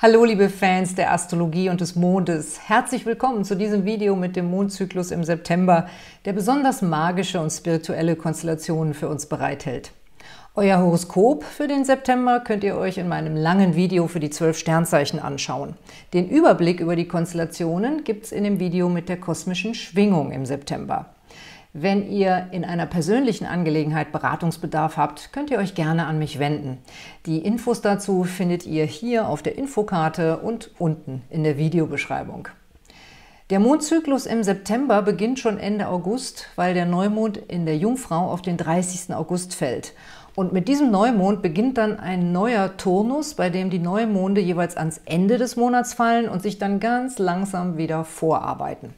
Hallo liebe Fans der Astrologie und des Mondes. Herzlich willkommen zu diesem Video mit dem Mondzyklus im September, der besonders magische und spirituelle Konstellationen für uns bereithält. Euer Horoskop für den September könnt ihr euch in meinem langen Video für die zwölf Sternzeichen anschauen. Den Überblick über die Konstellationen gibt es in dem Video mit der kosmischen Schwingung im September. Wenn ihr in einer persönlichen Angelegenheit Beratungsbedarf habt, könnt ihr euch gerne an mich wenden. Die Infos dazu findet ihr hier auf der Infokarte und unten in der Videobeschreibung. Der Mondzyklus im September beginnt schon Ende August, weil der Neumond in der Jungfrau auf den 30. August fällt. Und mit diesem Neumond beginnt dann ein neuer Turnus, bei dem die Neumonde jeweils ans Ende des Monats fallen und sich dann ganz langsam wieder vorarbeiten.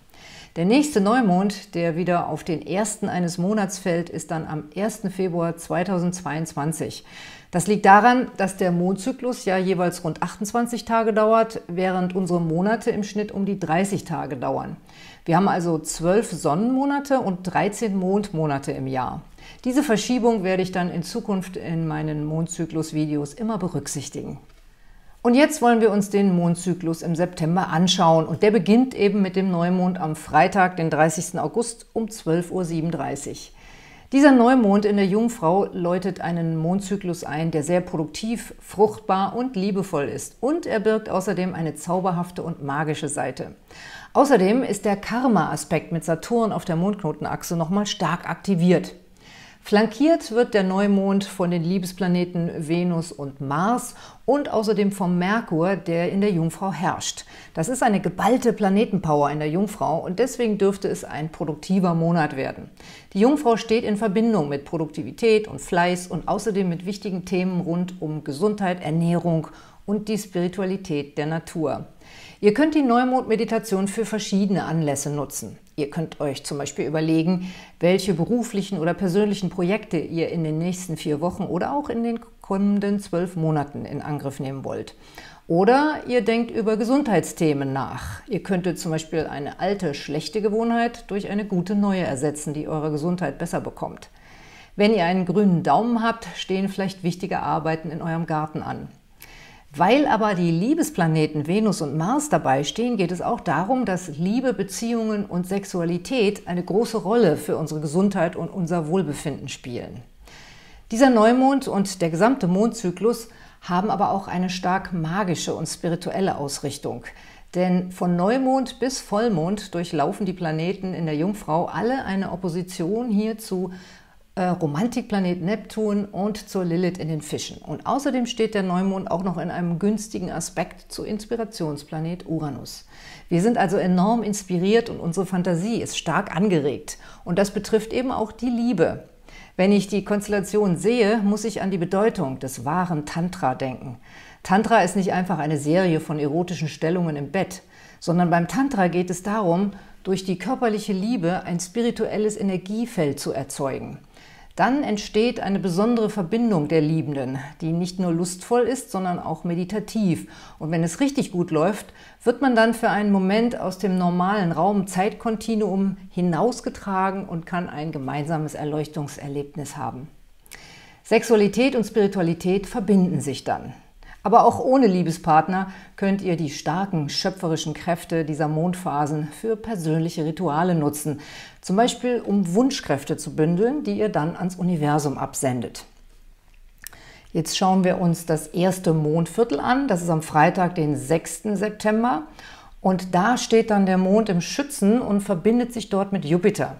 Der nächste Neumond, der wieder auf den ersten eines Monats fällt, ist dann am 1. Februar 2022. Das liegt daran, dass der Mondzyklus ja jeweils rund 28 Tage dauert, während unsere Monate im Schnitt um die 30 Tage dauern. Wir haben also 12 Sonnenmonate und 13 Mondmonate im Jahr. Diese Verschiebung werde ich dann in Zukunft in meinen Mondzyklus-Videos immer berücksichtigen. Und jetzt wollen wir uns den Mondzyklus im September anschauen. Und der beginnt eben mit dem Neumond am Freitag, den 30. August um 12.37 Uhr. Dieser Neumond in der Jungfrau läutet einen Mondzyklus ein, der sehr produktiv, fruchtbar und liebevoll ist. Und er birgt außerdem eine zauberhafte und magische Seite. Außerdem ist der Karma-Aspekt mit Saturn auf der Mondknotenachse nochmal stark aktiviert. Flankiert wird der Neumond von den Liebesplaneten Venus und Mars und außerdem vom Merkur, der in der Jungfrau herrscht. Das ist eine geballte Planetenpower in der Jungfrau und deswegen dürfte es ein produktiver Monat werden. Die Jungfrau steht in Verbindung mit Produktivität und Fleiß und außerdem mit wichtigen Themen rund um Gesundheit, Ernährung und die Spiritualität der Natur. Ihr könnt die Neumond-Meditation für verschiedene Anlässe nutzen. Ihr könnt euch zum Beispiel überlegen, welche beruflichen oder persönlichen Projekte ihr in den nächsten vier Wochen oder auch in den kommenden zwölf Monaten in Angriff nehmen wollt. Oder ihr denkt über Gesundheitsthemen nach. Ihr könntet zum Beispiel eine alte, schlechte Gewohnheit durch eine gute neue ersetzen, die eure Gesundheit besser bekommt. Wenn ihr einen grünen Daumen habt, stehen vielleicht wichtige Arbeiten in eurem Garten an. Weil aber die Liebesplaneten Venus und Mars dabei stehen, geht es auch darum, dass Liebe, Beziehungen und Sexualität eine große Rolle für unsere Gesundheit und unser Wohlbefinden spielen. Dieser Neumond und der gesamte Mondzyklus haben aber auch eine stark magische und spirituelle Ausrichtung. Denn von Neumond bis Vollmond durchlaufen die Planeten in der Jungfrau alle eine Opposition hier zu äh, Romantikplanet Neptun und zur Lilith in den Fischen. Und außerdem steht der Neumond auch noch in einem günstigen Aspekt zu Inspirationsplanet Uranus. Wir sind also enorm inspiriert und unsere Fantasie ist stark angeregt. Und das betrifft eben auch die Liebe. Wenn ich die Konstellation sehe, muss ich an die Bedeutung des wahren Tantra denken. Tantra ist nicht einfach eine Serie von erotischen Stellungen im Bett, sondern beim Tantra geht es darum, durch die körperliche Liebe ein spirituelles Energiefeld zu erzeugen. Dann entsteht eine besondere Verbindung der Liebenden, die nicht nur lustvoll ist, sondern auch meditativ. Und wenn es richtig gut läuft, wird man dann für einen Moment aus dem normalen Raum-Zeitkontinuum hinausgetragen und kann ein gemeinsames Erleuchtungserlebnis haben. Sexualität und Spiritualität verbinden sich dann. Aber auch ohne Liebespartner könnt ihr die starken schöpferischen Kräfte dieser Mondphasen für persönliche Rituale nutzen, zum Beispiel um Wunschkräfte zu bündeln, die ihr dann ans Universum absendet. Jetzt schauen wir uns das erste Mondviertel an. Das ist am Freitag, den 6. September. Und da steht dann der Mond im Schützen und verbindet sich dort mit Jupiter.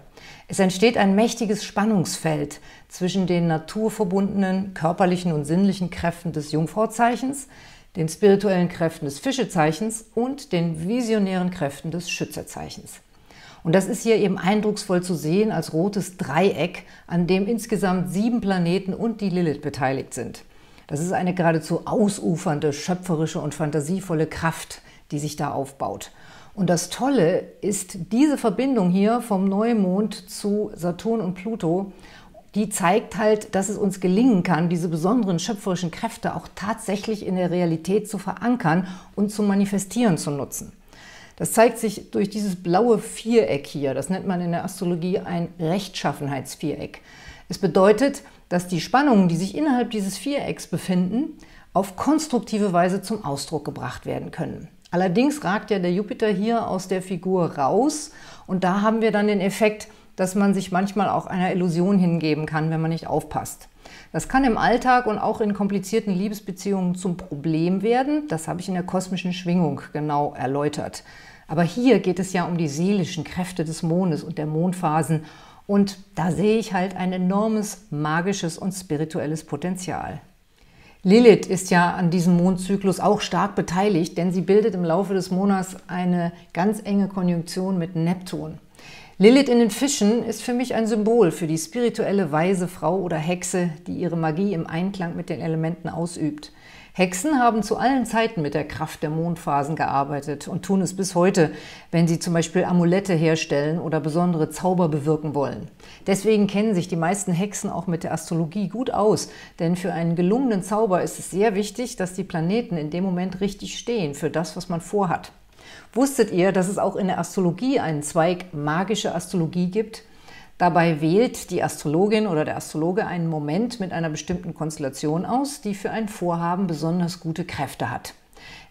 Es entsteht ein mächtiges Spannungsfeld zwischen den naturverbundenen körperlichen und sinnlichen Kräften des Jungfrauzeichens, den spirituellen Kräften des Fischezeichens und den visionären Kräften des Schützezeichens. Und das ist hier eben eindrucksvoll zu sehen als rotes Dreieck, an dem insgesamt sieben Planeten und die Lilith beteiligt sind. Das ist eine geradezu ausufernde, schöpferische und fantasievolle Kraft, die sich da aufbaut. Und das Tolle ist diese Verbindung hier vom Neumond zu Saturn und Pluto, die zeigt halt, dass es uns gelingen kann, diese besonderen schöpferischen Kräfte auch tatsächlich in der Realität zu verankern und zu manifestieren zu nutzen. Das zeigt sich durch dieses blaue Viereck hier. Das nennt man in der Astrologie ein Rechtschaffenheitsviereck. Es bedeutet, dass die Spannungen, die sich innerhalb dieses Vierecks befinden, auf konstruktive Weise zum Ausdruck gebracht werden können. Allerdings ragt ja der Jupiter hier aus der Figur raus und da haben wir dann den Effekt, dass man sich manchmal auch einer Illusion hingeben kann, wenn man nicht aufpasst. Das kann im Alltag und auch in komplizierten Liebesbeziehungen zum Problem werden. Das habe ich in der kosmischen Schwingung genau erläutert. Aber hier geht es ja um die seelischen Kräfte des Mondes und der Mondphasen. Und da sehe ich halt ein enormes magisches und spirituelles Potenzial. Lilith ist ja an diesem Mondzyklus auch stark beteiligt, denn sie bildet im Laufe des Monats eine ganz enge Konjunktion mit Neptun. Lilith in den Fischen ist für mich ein Symbol für die spirituelle weise Frau oder Hexe, die ihre Magie im Einklang mit den Elementen ausübt. Hexen haben zu allen Zeiten mit der Kraft der Mondphasen gearbeitet und tun es bis heute, wenn sie zum Beispiel Amulette herstellen oder besondere Zauber bewirken wollen. Deswegen kennen sich die meisten Hexen auch mit der Astrologie gut aus, denn für einen gelungenen Zauber ist es sehr wichtig, dass die Planeten in dem Moment richtig stehen für das, was man vorhat. Wusstet ihr, dass es auch in der Astrologie einen Zweig magische Astrologie gibt? Dabei wählt die Astrologin oder der Astrologe einen Moment mit einer bestimmten Konstellation aus, die für ein Vorhaben besonders gute Kräfte hat.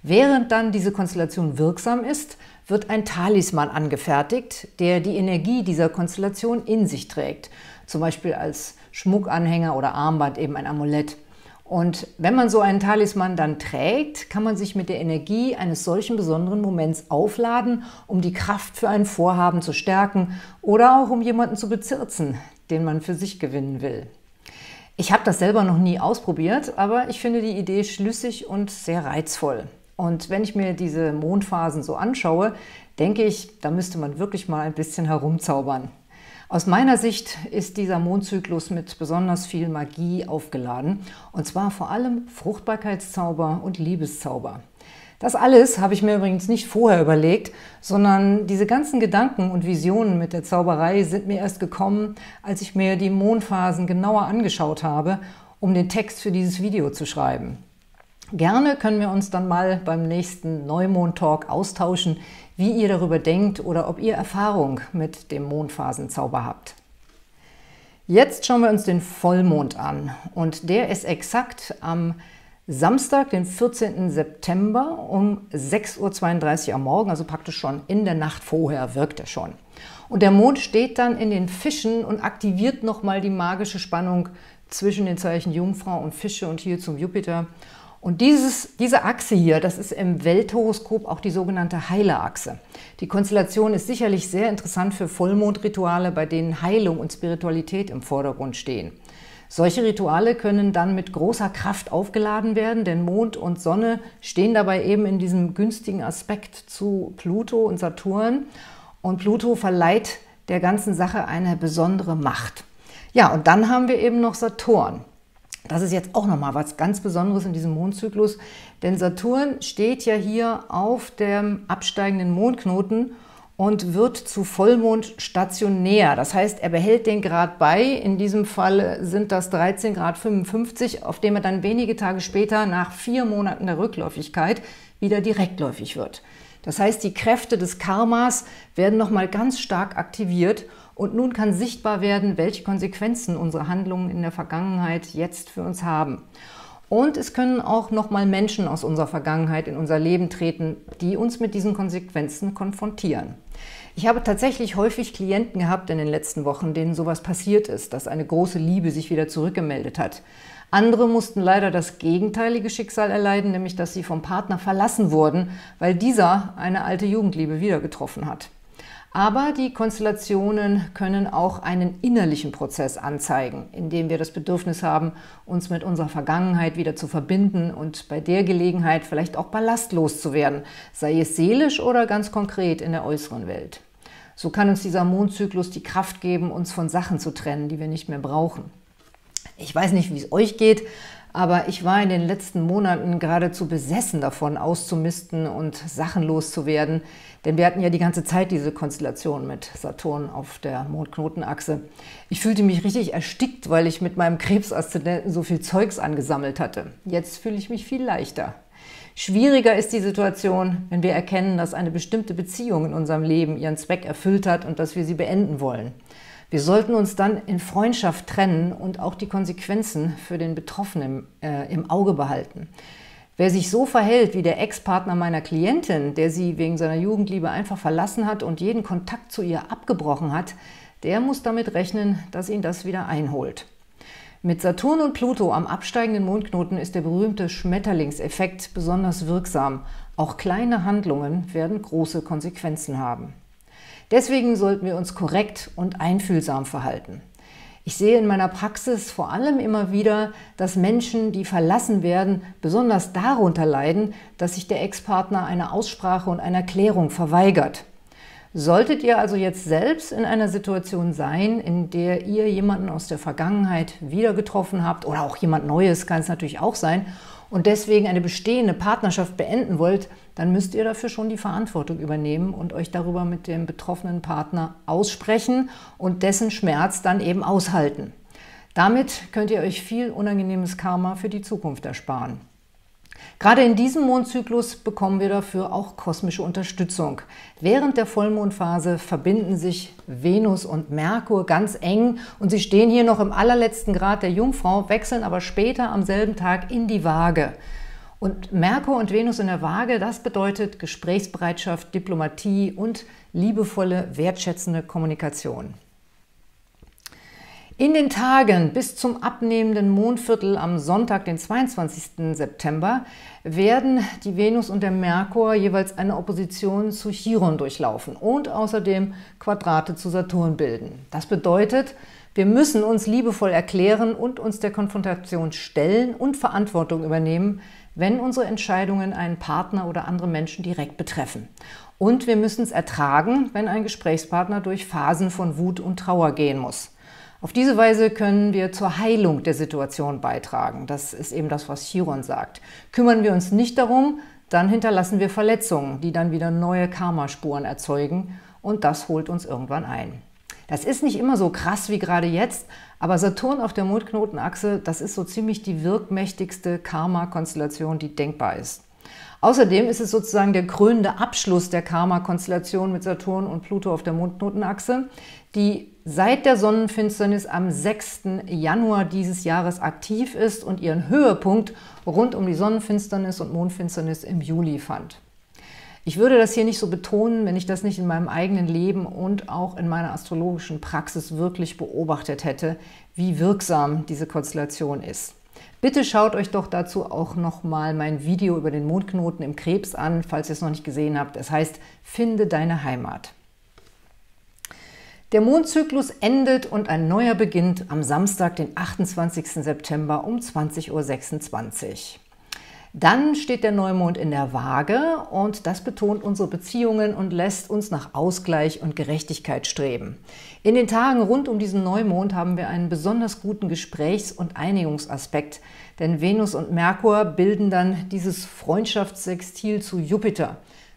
Während dann diese Konstellation wirksam ist, wird ein Talisman angefertigt, der die Energie dieser Konstellation in sich trägt, zum Beispiel als Schmuckanhänger oder Armband, eben ein Amulett. Und wenn man so einen Talisman dann trägt, kann man sich mit der Energie eines solchen besonderen Moments aufladen, um die Kraft für ein Vorhaben zu stärken oder auch um jemanden zu bezirzen, den man für sich gewinnen will. Ich habe das selber noch nie ausprobiert, aber ich finde die Idee schlüssig und sehr reizvoll. Und wenn ich mir diese Mondphasen so anschaue, denke ich, da müsste man wirklich mal ein bisschen herumzaubern. Aus meiner Sicht ist dieser Mondzyklus mit besonders viel Magie aufgeladen, und zwar vor allem Fruchtbarkeitszauber und Liebeszauber. Das alles habe ich mir übrigens nicht vorher überlegt, sondern diese ganzen Gedanken und Visionen mit der Zauberei sind mir erst gekommen, als ich mir die Mondphasen genauer angeschaut habe, um den Text für dieses Video zu schreiben. Gerne können wir uns dann mal beim nächsten Neumond-Talk austauschen, wie ihr darüber denkt oder ob ihr Erfahrung mit dem Mondphasenzauber habt. Jetzt schauen wir uns den Vollmond an und der ist exakt am Samstag, den 14. September um 6.32 Uhr am Morgen, also praktisch schon in der Nacht vorher wirkt er schon. Und der Mond steht dann in den Fischen und aktiviert nochmal die magische Spannung zwischen den Zeichen Jungfrau und Fische und hier zum Jupiter. Und dieses, diese Achse hier, das ist im Welthoroskop auch die sogenannte Heilerachse. Die Konstellation ist sicherlich sehr interessant für Vollmondrituale, bei denen Heilung und Spiritualität im Vordergrund stehen. Solche Rituale können dann mit großer Kraft aufgeladen werden, denn Mond und Sonne stehen dabei eben in diesem günstigen Aspekt zu Pluto und Saturn. Und Pluto verleiht der ganzen Sache eine besondere Macht. Ja, und dann haben wir eben noch Saturn. Das ist jetzt auch nochmal was ganz Besonderes in diesem Mondzyklus, denn Saturn steht ja hier auf dem absteigenden Mondknoten und wird zu Vollmond stationär. Das heißt, er behält den Grad bei. In diesem Fall sind das 13 Grad 55, auf dem er dann wenige Tage später nach vier Monaten der Rückläufigkeit wieder direktläufig wird. Das heißt, die Kräfte des Karmas werden nochmal ganz stark aktiviert und nun kann sichtbar werden, welche Konsequenzen unsere Handlungen in der Vergangenheit jetzt für uns haben. Und es können auch nochmal Menschen aus unserer Vergangenheit in unser Leben treten, die uns mit diesen Konsequenzen konfrontieren. Ich habe tatsächlich häufig Klienten gehabt in den letzten Wochen, denen sowas passiert ist, dass eine große Liebe sich wieder zurückgemeldet hat. Andere mussten leider das gegenteilige Schicksal erleiden, nämlich dass sie vom Partner verlassen wurden, weil dieser eine alte Jugendliebe wieder getroffen hat. Aber die Konstellationen können auch einen innerlichen Prozess anzeigen, in dem wir das Bedürfnis haben, uns mit unserer Vergangenheit wieder zu verbinden und bei der Gelegenheit vielleicht auch ballastlos zu werden, sei es seelisch oder ganz konkret in der äußeren Welt. So kann uns dieser Mondzyklus die Kraft geben, uns von Sachen zu trennen, die wir nicht mehr brauchen. Ich weiß nicht, wie es euch geht, aber ich war in den letzten Monaten geradezu besessen davon, auszumisten und Sachen loszuwerden. Denn wir hatten ja die ganze Zeit diese Konstellation mit Saturn auf der Mondknotenachse. Ich fühlte mich richtig erstickt, weil ich mit meinem Krebsaszendenten so viel Zeugs angesammelt hatte. Jetzt fühle ich mich viel leichter. Schwieriger ist die Situation, wenn wir erkennen, dass eine bestimmte Beziehung in unserem Leben ihren Zweck erfüllt hat und dass wir sie beenden wollen. Wir sollten uns dann in Freundschaft trennen und auch die Konsequenzen für den Betroffenen äh, im Auge behalten. Wer sich so verhält wie der Ex-Partner meiner Klientin, der sie wegen seiner Jugendliebe einfach verlassen hat und jeden Kontakt zu ihr abgebrochen hat, der muss damit rechnen, dass ihn das wieder einholt. Mit Saturn und Pluto am absteigenden Mondknoten ist der berühmte Schmetterlingseffekt besonders wirksam. Auch kleine Handlungen werden große Konsequenzen haben. Deswegen sollten wir uns korrekt und einfühlsam verhalten. Ich sehe in meiner Praxis vor allem immer wieder, dass Menschen, die verlassen werden, besonders darunter leiden, dass sich der Ex-Partner eine Aussprache und eine Erklärung verweigert. Solltet ihr also jetzt selbst in einer Situation sein, in der ihr jemanden aus der Vergangenheit wieder getroffen habt oder auch jemand Neues, kann es natürlich auch sein, und deswegen eine bestehende Partnerschaft beenden wollt, dann müsst ihr dafür schon die Verantwortung übernehmen und euch darüber mit dem betroffenen Partner aussprechen und dessen Schmerz dann eben aushalten. Damit könnt ihr euch viel unangenehmes Karma für die Zukunft ersparen. Gerade in diesem Mondzyklus bekommen wir dafür auch kosmische Unterstützung. Während der Vollmondphase verbinden sich Venus und Merkur ganz eng und sie stehen hier noch im allerletzten Grad der Jungfrau, wechseln aber später am selben Tag in die Waage. Und Merkur und Venus in der Waage, das bedeutet Gesprächsbereitschaft, Diplomatie und liebevolle, wertschätzende Kommunikation. In den Tagen bis zum abnehmenden Mondviertel am Sonntag, den 22. September, werden die Venus und der Merkur jeweils eine Opposition zu Chiron durchlaufen und außerdem Quadrate zu Saturn bilden. Das bedeutet, wir müssen uns liebevoll erklären und uns der Konfrontation stellen und Verantwortung übernehmen, wenn unsere Entscheidungen einen Partner oder andere Menschen direkt betreffen. Und wir müssen es ertragen, wenn ein Gesprächspartner durch Phasen von Wut und Trauer gehen muss. Auf diese Weise können wir zur Heilung der Situation beitragen. Das ist eben das, was Chiron sagt. Kümmern wir uns nicht darum, dann hinterlassen wir Verletzungen, die dann wieder neue Karmaspuren erzeugen und das holt uns irgendwann ein. Das ist nicht immer so krass wie gerade jetzt, aber Saturn auf der Mondknotenachse, das ist so ziemlich die wirkmächtigste Karma-Konstellation, die denkbar ist. Außerdem ist es sozusagen der krönende Abschluss der Karma-Konstellation mit Saturn und Pluto auf der Mondknotenachse, die seit der Sonnenfinsternis am 6. Januar dieses Jahres aktiv ist und ihren Höhepunkt rund um die Sonnenfinsternis und Mondfinsternis im Juli fand. Ich würde das hier nicht so betonen, wenn ich das nicht in meinem eigenen Leben und auch in meiner astrologischen Praxis wirklich beobachtet hätte, wie wirksam diese Konstellation ist. Bitte schaut euch doch dazu auch nochmal mein Video über den Mondknoten im Krebs an, falls ihr es noch nicht gesehen habt. Es heißt Finde deine Heimat. Der Mondzyklus endet und ein neuer beginnt am Samstag, den 28. September um 20.26 Uhr. Dann steht der Neumond in der Waage und das betont unsere Beziehungen und lässt uns nach Ausgleich und Gerechtigkeit streben. In den Tagen rund um diesen Neumond haben wir einen besonders guten Gesprächs- und Einigungsaspekt, denn Venus und Merkur bilden dann dieses Freundschaftssextil zu Jupiter.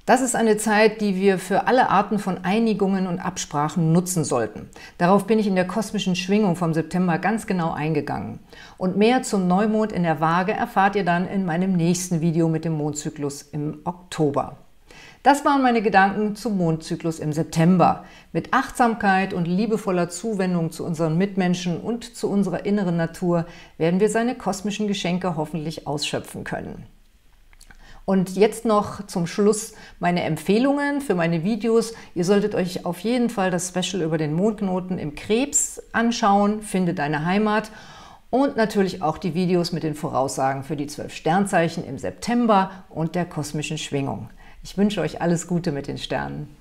Das ist eine Zeit, die wir für alle Arten von Einigungen und Absprachen nutzen sollten. Darauf bin ich in der kosmischen Schwingung vom September ganz genau eingegangen. Und mehr zum Neumond in der Waage erfahrt ihr dann in meinem nächsten Video mit dem Mondzyklus im Oktober. Das waren meine Gedanken zum Mondzyklus im September. Mit Achtsamkeit und liebevoller Zuwendung zu unseren Mitmenschen und zu unserer inneren Natur werden wir seine kosmischen Geschenke hoffentlich ausschöpfen können. Und jetzt noch zum Schluss meine Empfehlungen für meine Videos. Ihr solltet euch auf jeden Fall das Special über den Mondknoten im Krebs anschauen, Finde deine Heimat und natürlich auch die Videos mit den Voraussagen für die zwölf Sternzeichen im September und der kosmischen Schwingung. Ich wünsche euch alles Gute mit den Sternen.